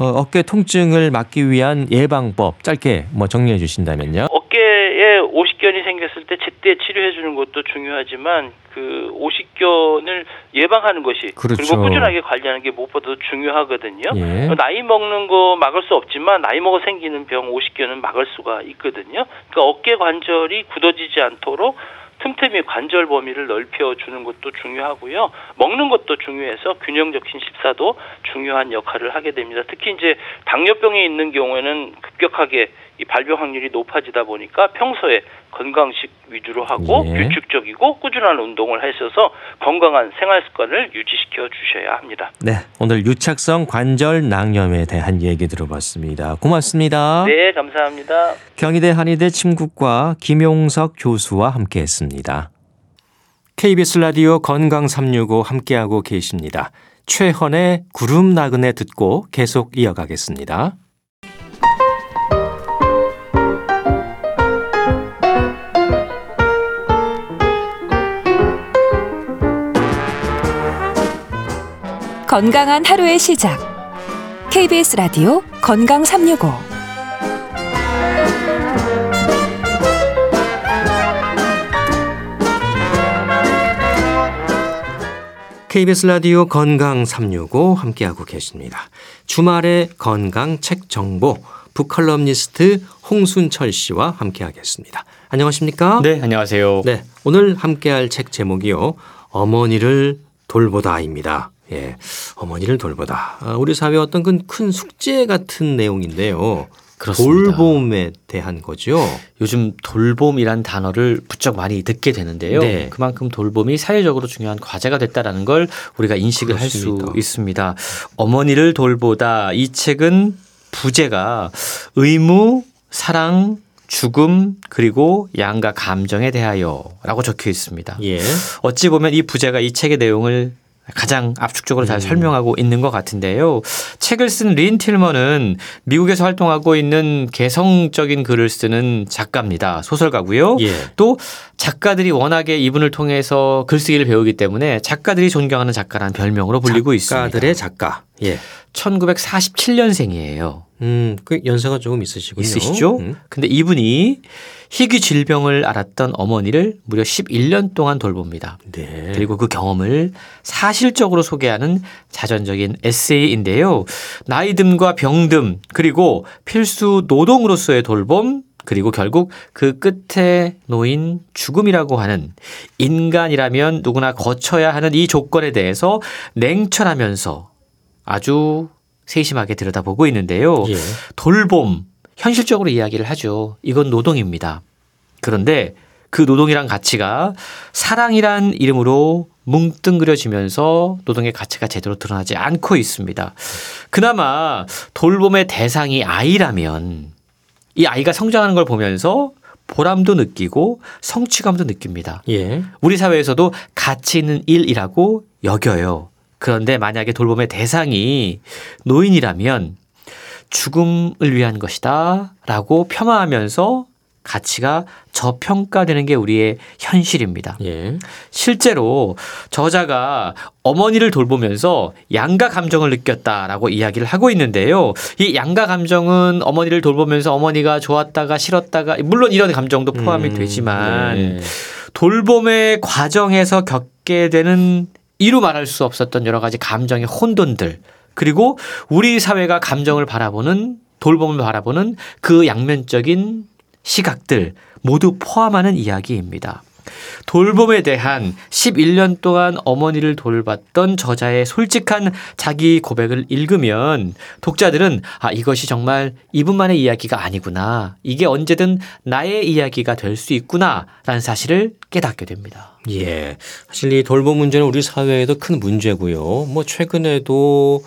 어, 어깨 통증을 막기 위한 예방법 짧게 뭐 정리해 주신다면요. 어깨에 오십견이 생겼을 때 제때 치료해 주는 것도 중요하지만 그 오십견을 예방하는 것이 그렇죠. 리고 꾸준하게 관리하는 게 무엇보다도 중요하거든요. 예. 나이 먹는 거 막을 수 없지만 나이 먹어 생기는 병 오십견은 막을 수가 있거든요. 그러니까 어깨 관절이 굳어지지 않도록 틈틈이 관절 범위를 넓혀 주는 것도 중요하고요. 먹는 것도 중요해서 균형적인 식사도 중요한 역할을 하게 됩니다. 특히 이제 당뇨병이 있는 경우에는 급격하게 이 발병 확률이 높아지다 보니까 평소에 건강식 위주로 하고 예. 규칙적이고 꾸준한 운동을 하셔서 건강한 생활 습관을 유지시켜 주셔야 합니다. 네. 오늘 유착성 관절 낭염에 대한 얘기 들어봤습니다. 고맙습니다. 네, 감사합니다. 경희대 한의대 침구과 김용석 교수와 함께했습니다. KBS 라디오 건강 365 함께하고 계십니다. 최헌의 구름 나그네 듣고 계속 이어가겠습니다. 건강한 하루의 시작. KBS 라디오 건강 365. KBS 라디오 건강 365 함께하고 계십니다. 주말의 건강 책 정보 북컬럼니스트 홍순철 씨와 함께하겠습니다. 안녕하십니까? 네, 안녕하세요. 네, 오늘 함께할 책 제목이요. 어머니를 돌보다입니다. 예, 어머니를 돌보다. 아, 우리 사회 어떤 큰, 큰 숙제 같은 내용인데요. 그렇습니다. 돌봄에 대한 거죠. 요즘 돌봄이란 단어를 부쩍 많이 듣게 되는데요. 네. 그만큼 돌봄이 사회적으로 중요한 과제가 됐다라는 걸 우리가 인식을 할 수. 있습니다. 어머니를 돌보다 이 책은 부제가 의무, 사랑, 죽음 그리고 양가 감정에 대하여라고 적혀 있습니다. 예. 어찌 보면 이 부제가 이 책의 내용을 가장 압축적으로 잘 설명하고 있는 것 같은데요. 책을 쓴 린 틸먼은 미국에서 활동하고 있는 개성적인 글을 쓰는 작가입니다. 소설가고요. 예. 또 작가들이 워낙에 이분을 통해서 글쓰기를 배우기 때문에 작가들이 존경하는 작가라는 별명으로 불리고 있습니다. 작가들의 작가. 예. 1947년생이에요. 음, 그 연세가 조금 있으시군요. 있으시죠? 음. 근데 이분이 희귀 질병을 앓았던 어머니를 무려 11년 동안 돌봅니다. 네. 그리고 그 경험을 사실적으로 소개하는 자전적인 에세이인데요. 나이듦과 병듦, 그리고 필수 노동으로서의 돌봄, 그리고 결국 그 끝에 놓인 죽음이라고 하는 인간이라면 누구나 거쳐야 하는 이 조건에 대해서 냉철하면서 아주 세심하게 들여다보고 있는데요. 예. 돌봄, 현실적으로 이야기를 하죠. 이건 노동입니다. 그런데 그 노동이란 가치가 사랑이란 이름으로 뭉뚱그려지면서 노동의 가치가 제대로 드러나지 않고 있습니다. 그나마 돌봄의 대상이 아이라면 이 아이가 성장하는 걸 보면서 보람도 느끼고 성취감도 느낍니다. 예. 우리 사회에서도 가치 있는 일이라고 여겨요. 그런데 만약에 돌봄의 대상이 노인이라면 죽음을 위한 것이다 라고 폄하하면서 가치가 저평가되는 게 우리의 현실입니다. 예. 실제로 저자가 어머니를 돌보면서 양가 감정을 느꼈다라고 이야기를 하고 있는데요. 이 양가 감정은 어머니를 돌보면서 어머니가 좋았다가 싫었다가 물론 이런 감정도 포함이 음, 되지만 네. 돌봄의 과정에서 겪게 되는 이루 말할 수 없었던 여러 가지 감정의 혼돈들 그리고 우리 사회가 감정을 바라보는 돌봄을 바라보는 그 양면적인 시각들 모두 포함하는 이야기입니다. 돌봄에 대한 11년 동안 어머니를 돌봤던 저자의 솔직한 자기 고백을 읽으면 독자들은 아, 이것이 정말 이분만의 이야기가 아니구나. 이게 언제든 나의 이야기가 될 수 있구나. 라는 사실을 깨닫게 됩니다. 예. 사실 이 돌봄 문제는 우리 사회에도 큰 문제고요. 뭐 최근에도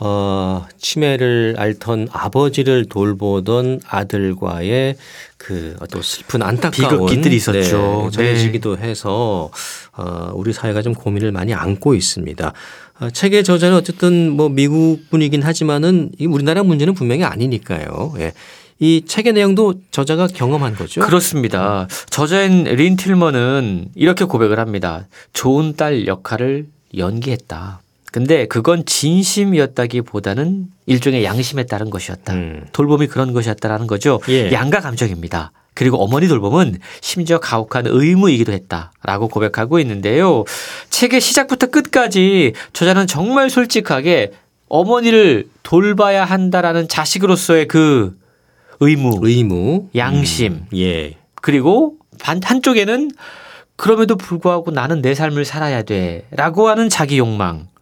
어, 치매를 앓던 아버지를 돌보던 아들과의 그 어떤 슬픈 안타까운 비극기들이 있었죠. 네, 전해지기도 해서 어, 우리 사회가 좀 고민을 많이 안고 있습니다. 어, 책의 저자는 어쨌든 뭐 미국 분이긴 하지만은 이 우리나라 문제는 분명히 아니니까요. 예. 이 책의 내용도 저자가 경험한 거죠. 그렇습니다. 저자인 린 틸먼은 이렇게 고백을 합니다. 좋은 딸 역할을 연기했다. 근데 그건 진심이었다기보다는 일종의 양심에 따른 것이었다. 음. 돌봄이 그런 것이었다라는 거죠. 예. 양가 감정입니다. 그리고 어머니 돌봄은 심지어 가혹한 의무이기도 했다라고 고백하고 있는데요. 책의 시작부터 끝까지 저자는 정말 솔직하게 어머니를 돌봐야 한다라는 자식으로서의 그 의무, 의무, 양심, 음, 예. 그리고 반 한쪽에는 그럼에도 불구하고 나는 내 삶을 살아야 돼라고 하는 자기 욕망.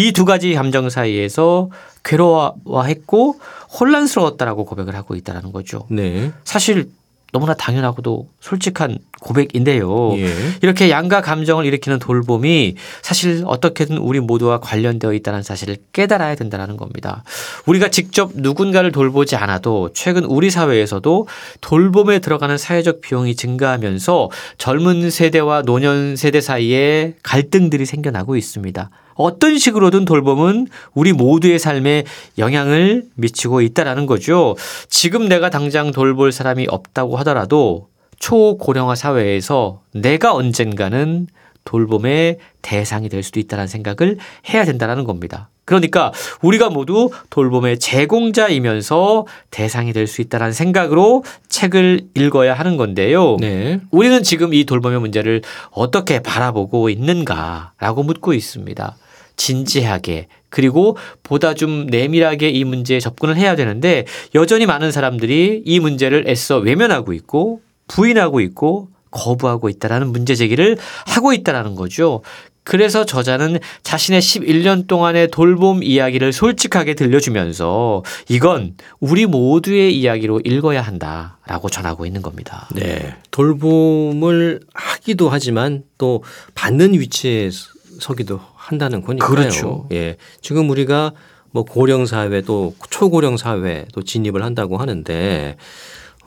이 두 가지 감정 사이에서 괴로워했고 혼란스러웠다라고 고백을 하고 있다라는 거죠. 네. 사실 너무나 당연하고도 솔직한 고백인데요. 예. 이렇게 양가 감정을 일으키는 돌봄이 사실 어떻게든 우리 모두와 관련되어 있다는 사실을 깨달아야 된다는 겁니다. 우리가 직접 누군가를 돌보지 않아도 최근 우리 사회에서도 돌봄에 들어가는 사회적 비용이 증가하면서 젊은 세대와 노년 세대 사이에 갈등들이 생겨나고 있습니다. 어떤 식으로든 돌봄은 우리 모두의 삶에 영향을 미치고 있다라는 거죠. 지금 내가 당장 돌볼 사람이 없다고 하더라도 초고령화 사회에서 내가 언젠가는 돌봄의 대상이 될 수도 있다는 생각을 해야 된다는 겁니다. 그러니까 우리가 모두 돌봄의 제공자이면서 대상이 될 수 있다는 생각으로 책을 읽어야 하는 건데요. 네. 우리는 지금 이 돌봄의 문제를 어떻게 바라보고 있는가라고 묻고 있습니다. 진지하게 그리고 보다 좀 내밀하게 이 문제에 접근을 해야 되는데 여전히 많은 사람들이 이 문제를 애써 외면하고 있고 부인하고 있고 거부하고 있다라는 문제 제기를 하고 있다라는 거죠. 그래서 저자는 자신의 11년 동안의 돌봄 이야기를 솔직하게 들려주면서 이건 우리 모두의 이야기로 읽어야 한다라고 전하고 있는 겁니다. 네. 돌봄을 하기도 하지만 또 받는 위치에 서기도 한다는 거니까요. 그렇죠. 예. 지금 우리가 뭐 고령 사회 또 초고령 사회 또 진입을 한다고 하는데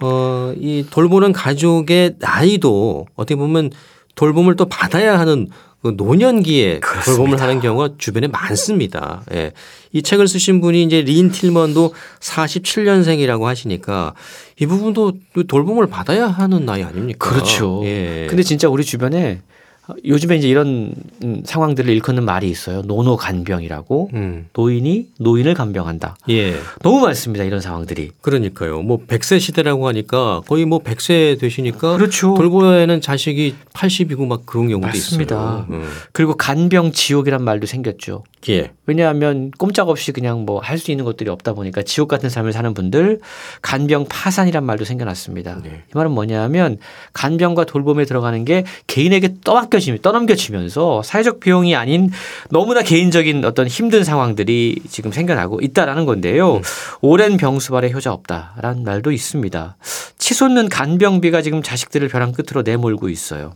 어, 이 돌보는 가족의 나이도 어떻게 보면 돌봄을 또 받아야 하는 그 노년기에 그렇습니다. 돌봄을 하는 경우가 주변에 많습니다. 예. 이 책을 쓰신 분이 이제 린 틸먼도 47년생이라고 하시니까 이 부분도 돌봄을 받아야 하는 나이 아닙니까? 그렇죠. 예. 근데 진짜 우리 주변에 요즘에 이제 이런 음, 상황들을 일컫는 말이 있어요. 노노간병이라고 음. 노인이 노인을 간병한다. 예. 너무 많습니다. 이런 상황들이. 그러니까요. 뭐 100세 시대라고 하니까 거의 뭐 100세 되시니까 그렇죠. 돌보야는 자식이 80이고 막 그런 경우도 맞습니다. 있어요. 음. 그리고 간병 지옥이란 말도 생겼죠. 예. 왜냐하면 꼼짝없이 그냥 뭐 할 수 있는 것들이 없다 보니까 지옥 같은 삶을 사는 분들 간병 파산이란 말도 생겨났습니다. 네. 이 말은 뭐냐면 간병과 돌봄에 들어가는 게 개인에게 떠 맡겨지면 떠넘겨지면서 사회적 비용이 아닌 너무나 개인적인 어떤 힘든 상황들이 지금 생겨나고 있다라는 건데요. 오랜 병수발에 효자 없다라는 말도 있습니다. 치솟는 간병비가 지금 자식들을 벼랑 끝으로 내몰고 있어요.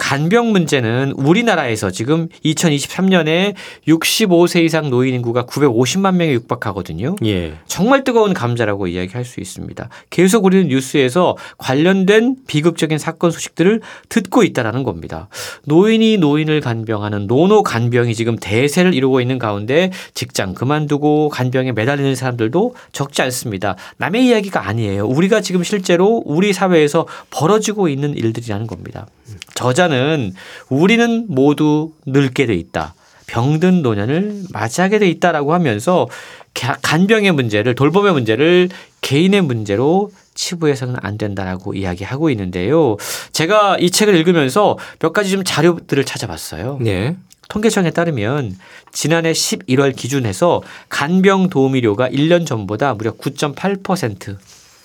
간병 문제는 우리나라에서 지금 2023년에 65세 이상 노인 인구가 950만 명에 육박하거든요. 예. 정말 뜨거운 감자라고 이야기할 수 있습니다. 계속 우리는 뉴스에서 관련된 비극적인 사건 소식들을 듣고 있다라는 겁니다. 노인이 노인을 간병하는 노노 간병이 지금 대세를 이루고 있는 가운데 직장 그만두고 간병에 매달리는 사람들도 적지 않습니다. 남의 이야기가 아니에요. 우리가 지금 실제로 우리 사회에서 벌어지고 있는 일들이라는 겁니다. 저자는 우리는 모두 늙게 돼 있다. 병든 노년을 맞이하게 돼 있다라고 하면서 가- 간병의 문제를 돌봄의 문제를 개인의 문제로 치부해서는 안 된다라고 이야기하고 있는데요. 제가 이 책을 읽으면서 몇 가지 좀 자료들을 찾아봤어요. 네. 통계청에 따르면 지난해 11월 기준해서 간병 도우미료가 1년 전보다 무려 9.8%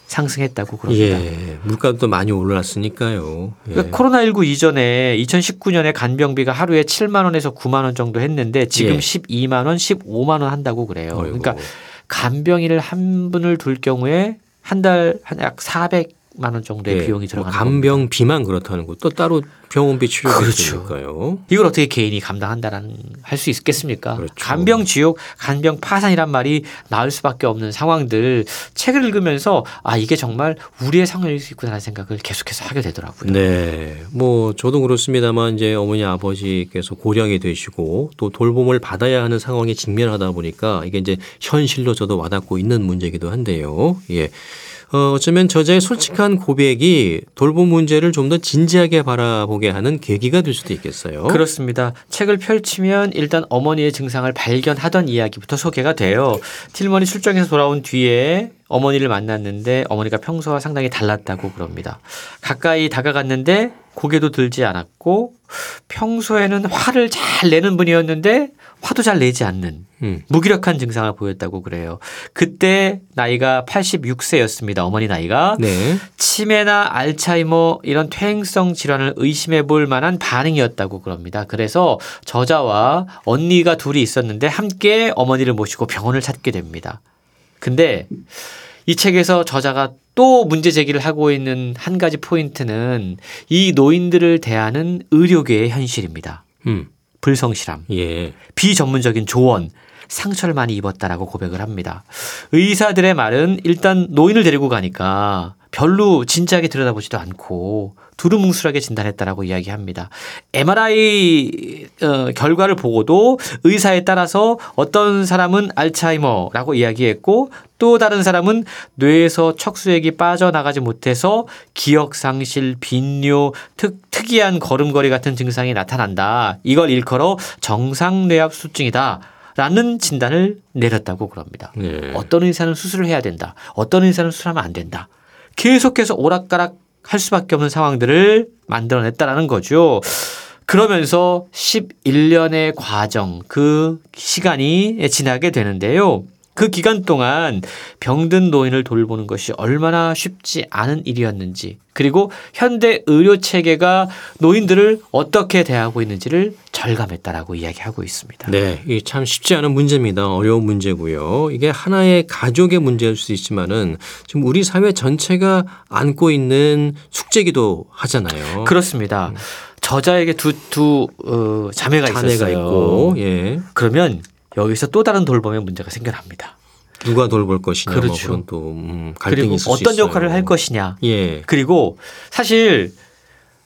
상승했다고 그럽니다. 예. 물가도 많이 올랐으니까요. 예. 그러니까 코로나19 이전에 2019년에 간병비가 하루에 7만 원에서 9만 원 정도 했는데 지금 예. 12만 원, 15만 원 한다고 그래요. 어이구. 그러니까 간병인을 한 분을 둘 경우에 한 달 한 약 400 만원 정도의 예. 비용이 뭐 들어가는 겁니다. 간병비만 그렇다는 거또 따로 병원비 치료비 그렇죠. 있으니까요. 이걸 어떻게 개인이 감당한다라는 할 수 있겠습니까? 그렇죠. 간병 지옥, 간병 파산이란 말이 나올 수밖에 없는 상황들 책을 읽으면서 아 이게 정말 우리의 상황일 수 있구나라는 생각을 계속해서 하게 되더라고요. 네. 뭐 저도 그렇습니다만 이제 어머니 아버지께서 고령이 되시고 또 돌봄을 받아야 하는 상황에 직면하다 보니까 이게 이제 현실로 저도 와닿고 있는 문제이기도 한데요. 예. 어, 어쩌면 저자의 솔직한 고백이 돌봄 문제를 좀 더 진지하게 바라보게 하는 계기가 될 수도 있겠어요. 그렇습니다. 책을 펼치면 일단 어머니의 증상을 발견하던 이야기부터 소개가 돼요. 틸머니 출장에서 돌아온 뒤에 어머니를 만났는데 어머니가 평소와 상당히 달랐다고 그럽니다. 가까이 다가갔는데 고개도 들지 않았고 평소에는 화를 잘 내는 분이었는데 화도 잘 내지 않는 음. 무기력한 증상을 보였다고 그래요. 그때 나이가 86세였습니다. 어머니 나이가. 네. 치매나 알츠하이머 이런 퇴행성 질환을 의심해 볼 만한 반응이었다고 그럽니다. 그래서 저자와 언니가 둘이 있었는데 함께 어머니를 모시고 병원을 찾게 됩니다. 근데 이 책에서 저자가 또 문제 제기를 하고 있는 한 가지 포인트는 이 노인들을 대하는 의료계의 현실입니다. 음. 불성실함. 예. 비전문적인 조언, 상처를 많이 입었다라고 고백을 합니다. 의사들의 말은 일단 노인을 데리고 가니까 별로 진지하게 들여다보지도 않고 두루뭉술하게 진단했다라고 이야기합니다. MRI 어, 결과를 보고도 의사에 따라서 어떤 사람은 알츠하이머라고 이야기했고 또 다른 사람은 뇌에서 척수액이 빠져나가지 못해서 기억 상실, 빈뇨, 특, 특이한 걸음걸이 같은 증상이 나타난다. 이걸 일컬어 정상뇌압수증이다. 라는 진단을 내렸다고 그럽니다. 네. 어떤 의사는 수술을 해야 된다. 어떤 의사는 수술하면 안 된다. 계속해서 오락가락 할 수밖에 없는 상황들을 만들어냈다라는 거죠. 그러면서 11년의 과정, 그 시간이 지나게 되는데요. 그 기간 동안 병든 노인을 돌보는 것이 얼마나 쉽지 않은 일이었는지, 그리고 현대 의료 체계가 노인들을 어떻게 대하고 있는지를 절감했다라고 이야기하고 있습니다. 네, 이게 참 쉽지 않은 문제입니다. 어려운 문제고요. 이게 하나의 가족의 문제일 수 있지만은 지금 우리 사회 전체가 안고 있는 숙제기도 하잖아요. 그렇습니다. 저자에게 두, 두, 어, 자매가, 자매가 있었어요. 있고, 예. 그러면 여기서 또 다른 돌봄의 문제가 생겨납니다. 누가 돌볼 것이냐, 뭐 그렇죠. 그런 또 음, 갈등이 그리고 어떤. 역할을 할 것이냐. 예, 그리고 사실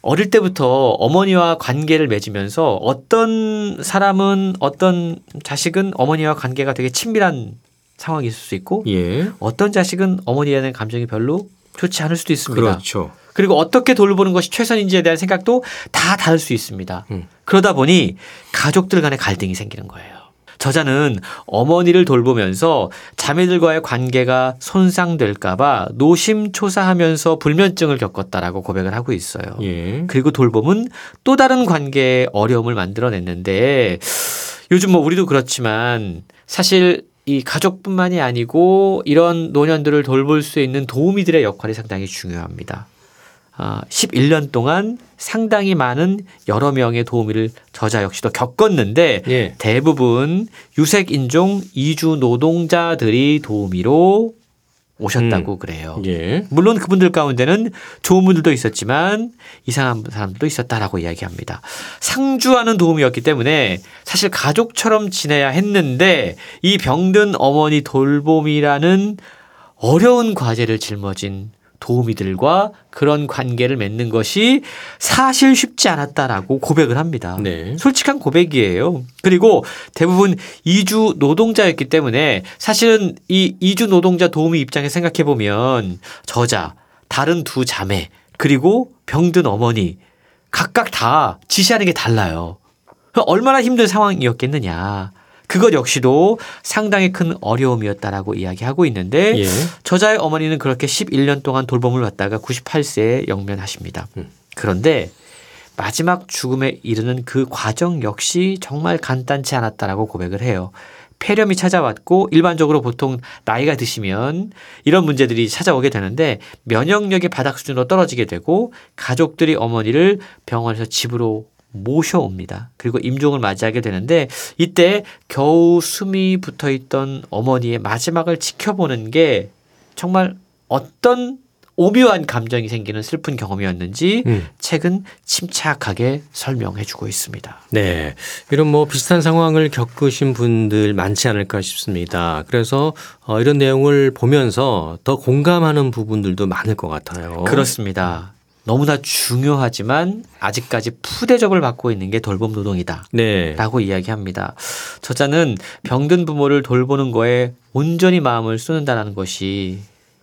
어릴 때부터 어머니와 관계를 맺으면서 어떤 사람은 어떤 자식은 어머니와 관계가 되게 친밀한 상황이 있을 수 있고 예, 어떤 자식은 어머니에 대한 감정이 별로 좋지 않을 수도 있습니다. 그렇죠. 그리고 어떻게 돌보는 것이 최선인지에 대한 생각도 다 다를 수 있습니다. 음. 그러다 보니 가족들 간의 갈등이 생기는 거예요. 저자는 어머니를 돌보면서 자매들과의 관계가 손상될까봐 노심초사하면서 불면증을 겪었다라고 고백을 하고 있어요. 예, 그리고 돌봄은 또 다른 관계에 어려움을 만들어냈는데 요즘 뭐 우리도 그렇지만 사실 이 가족뿐만이 아니고 이런 노년들을 돌볼 수 있는 도우미들의 역할이 상당히 중요합니다. 아, 11년 동안 상당히 많은 여러 명의 도우미를 저자 역시도 겪었는데 예, 대부분 유색 인종 이주 노동자들이 도우미로 오셨다고 그래요. 예. 물론 그분들 가운데는 좋은 분들도 있었지만 이상한 사람도 있었다라고 이야기합니다. 상주하는 도움이었기 때문에 사실 가족처럼 지내야 했는데 이 병든 어머니 돌봄이라는 어려운 과제를 짊어진 도우미들과 그런 관계를 맺는 것이 사실 쉽지 않았다라고 고백을 합니다. 네. 솔직한 고백이에요. 그리고 대부분 이주 노동자였기 때문에 사실은 이 이주 노동자 도우미 입장에 생각해 보면 저자, 다른 두 자매, 그리고 병든 어머니 각각 다 지시하는 게 달라요. 얼마나 힘든 상황이었겠느냐. 그것 역시도 상당히 큰 어려움이었다라고 이야기하고 있는데 예. 저자의 어머니는 그렇게 11년 동안 돌봄을 받다가 98세에 영면하십니다. 음. 그런데 마지막 죽음에 이르는 그 과정 역시 정말 간단치 않았다라고 고백을 해요. 폐렴이 찾아왔고 일반적으로 보통 나이가 드시면 이런 문제들이 찾아오게 되는데 면역력이 바닥 수준으로 떨어지게 되고 가족들이 어머니를 병원에서 집으로 모셔옵니다. 그리고 임종을 맞이하게 되는데 이때 겨우 숨이 붙어 있던 어머니의 마지막을 지켜보는 게 정말 어떤 오묘한 감정이 생기는 슬픈 경험이었는지 음. 책은 침착하게 설명해 주고 있습니다. 네. 이런 뭐 비슷한 상황을 겪으신 분들 많지 않을까 싶습니다. 그래서 어, 이런 내용을 보면서 더 공감하는 부분들도 많을 것 같아요. 그렇습니다. 너무나 중요하지만 아직까지 푸대접을 받고 있는 게 돌봄 노동이다. 네. 라고 이야기합니다. 저자는 병든 부모를 돌보는 거에 온전히 마음을 쏟는다는 것이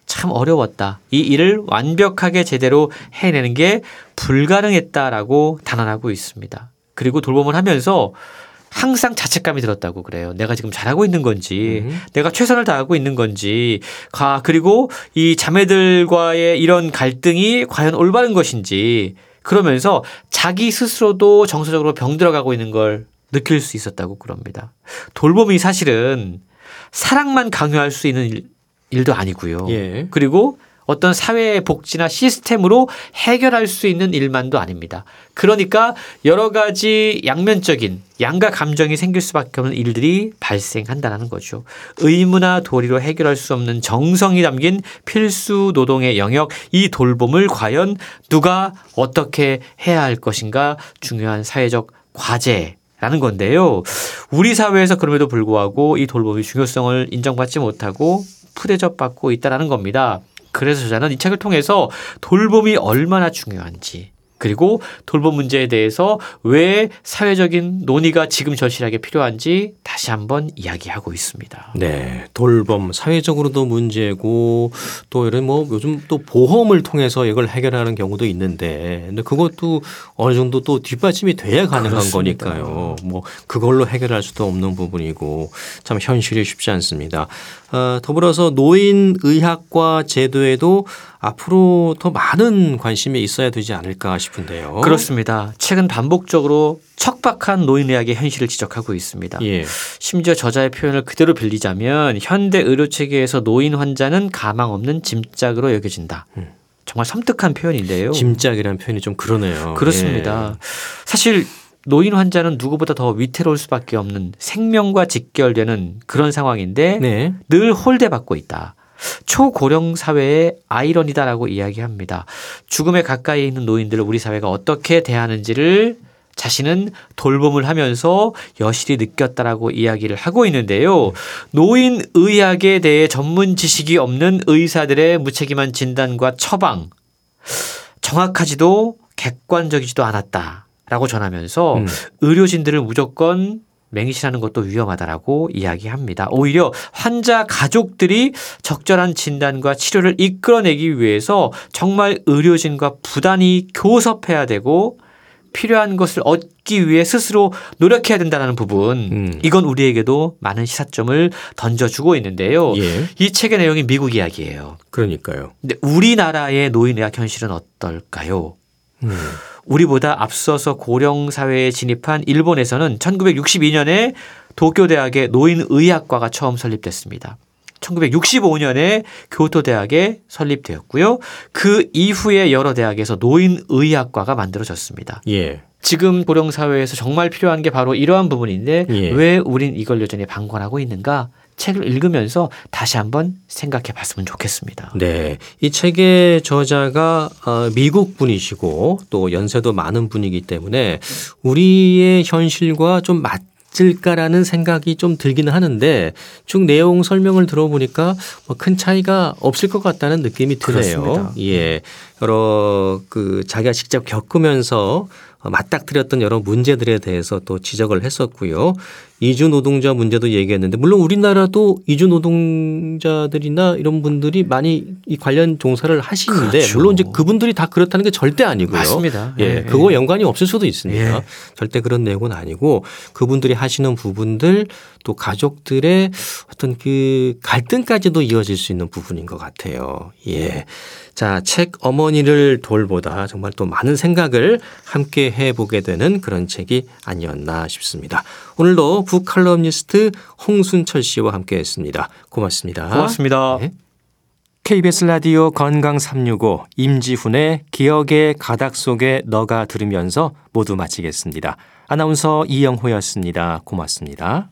참 어려웠다. 이 일을 완벽하게 제대로 해내는 게 불가능했다라고 단언하고 있습니다. 그리고 돌봄을 하면서 항상 자책감이 들었다고 그래요. 내가 지금 잘하고 있는 건지, 음. 내가 최선을 다하고 있는 건지, 가 그리고 이 자매들과의 이런 갈등이 과연 올바른 것인지, 그러면서 자기 스스로도 정서적으로 병들어가고 있는 걸 느낄 수 있었다고 그럽니다. 돌봄이 사실은 사랑만 강요할 수 있는 일, 일도 아니고요. 예. 그리고 어떤 사회의 복지나 시스템으로 해결할 수 있는 일만도 아닙니다. 그러니까 여러 가지 양면적인 양가 감정이 생길 수밖에 없는 일들이 발생한다는 거죠. 의무나 도리로 해결할 수 없는 정성이 담긴 필수 노동의 영역, 이 돌봄을 과연 누가 어떻게 해야 할 것인가 중요한 사회적 과제. 라는 건데요. 우리 사회에서 그럼에도 불구하고 이 돌봄의 중요성을 인정받지 못하고 푸대접 받고 있다라는 겁니다. 그래서 저자는 이 책을 통해서 돌봄이 얼마나 중요한지 그리고 돌봄 문제에 대해서 왜 사회적인 논의가 지금 절실하게 필요한지 다시 한번 이야기하고 있습니다. 네, 돌봄 사회적으로도 문제고 또 이런 뭐 요즘 또 보험을 통해서 이걸 해결하는 경우도 있는데 근데 그것도 어느 정도 또 뒷받침이 돼야 가능한 그렇습니다. 거니까요. 뭐 그걸로 해결할 수도 없는 부분이고 참 현실이 쉽지 않습니다. 어, 더불어서 노인 의학과 제도에도 앞으로 더 많은 관심이 있어야 되지 않을까 싶은데요. 그렇습니다. 최근 반복적으로 척박한 노인의학의 현실을 지적하고 있습니다. 예. 심지어 저자의 표현을 그대로 빌리자면 현대 의료 체계에서 노인 환자는 가망 없는 짐짝으로 여겨진다. 음. 정말 섬뜩한 표현인데요. 짐짝이라는 표현이 좀 그러네요. 그렇습니다. 사실 노인 환자는 누구보다 더 위태로울 수밖에 없는 생명과 직결되는 그런 상황인데 예. 네. 늘 홀대받고 있다. 초고령 사회의 아이러니다라고 이야기합니다. 죽음에 가까이 있는 노인들을 우리 사회가 어떻게 대하는지를 자신은 돌봄을 하면서 여실히 느꼈다라고 이야기를 하고 있는데요. 노인 의학에 대해 전문 지식이 없는 의사들의 무책임한 진단과 처방 정확하지도 객관적이지도 않았다라고 전하면서 음. 의료진들을 무조건 맹신하는 것도 위험하다라고 이야기합니다. 오히려 환자 가족들이 적절한 진단과 치료를 이끌어내기 위해서 정말 의료진과 부단히 교섭해야 되고 필요한 것을 얻기 위해 스스로 노력해야 된다는 부분 음. 이건 우리에게도 많은 시사점을 던져주고 있는데요. 예. 이 책의 내용이 미국 이야기예요. 그러니까요. 근데 우리나라의 노인의학 현실은 어떨까요? 음. 우리보다 앞서서 고령 사회에 진입한 일본에서는 1962년에 도쿄대학의 노인의학과가 처음 설립됐습니다. 1965년에 교토대학에 설립되었고요. 그 이후에 여러 대학에서 노인의학과가 만들어졌습니다. 예. 지금 고령 사회에서 정말 필요한 게 바로 이러한 부분인데 예. 왜 우린 이걸 여전히 방관하고 있는가? 책을 읽으면서 다시 한번 생각해 봤으면 좋겠습니다. 네. 이 책의 저자가 어, 미국 분이시고 또 연세도 많은 분이기 때문에 우리의 현실과 좀 맞을까라는 생각이 좀 들기는 하는데 쭉 내용 설명을 들어보니까 뭐 큰 차이가 없을 것 같다는 느낌이 드네요. 그렇습니다. 예. 여러 그 자기가 직접 겪으면서 어, 맞닥뜨렸던 여러 문제들에 대해서 또 지적을 했었고요. 이주 노동자 문제도 얘기했는데 물론 우리나라도 이주 노동자들이나 이런 분들이 많이 이 관련 종사를 하시는데 그렇죠. 물론 이제 그분들이 다 그렇다는 게 절대 아니고요. 맞습니다. 예, 예, 그거 예. 연관이 없을 수도 있습니다. 예. 절대 그런 내용은 아니고 그분들이 하시는 부분들 또 가족들의 어떤 그 갈등까지도 이어질 수 있는 부분인 것 같아요. 예. 자, 책 어머니를 돌보다 정말 또 많은 생각을 함께 해보게 되는 그런 책이 아니었나 싶습니다. 오늘도 북칼럼니스트 홍순철 씨와 함께 했습니다. 고맙습니다. 고맙습니다. 네. KBS 라디오 건강 365 임지훈의 기억의 가닥 속에 너가 들으면서 모두 마치겠습니다. 아나운서 이영호였습니다. 고맙습니다.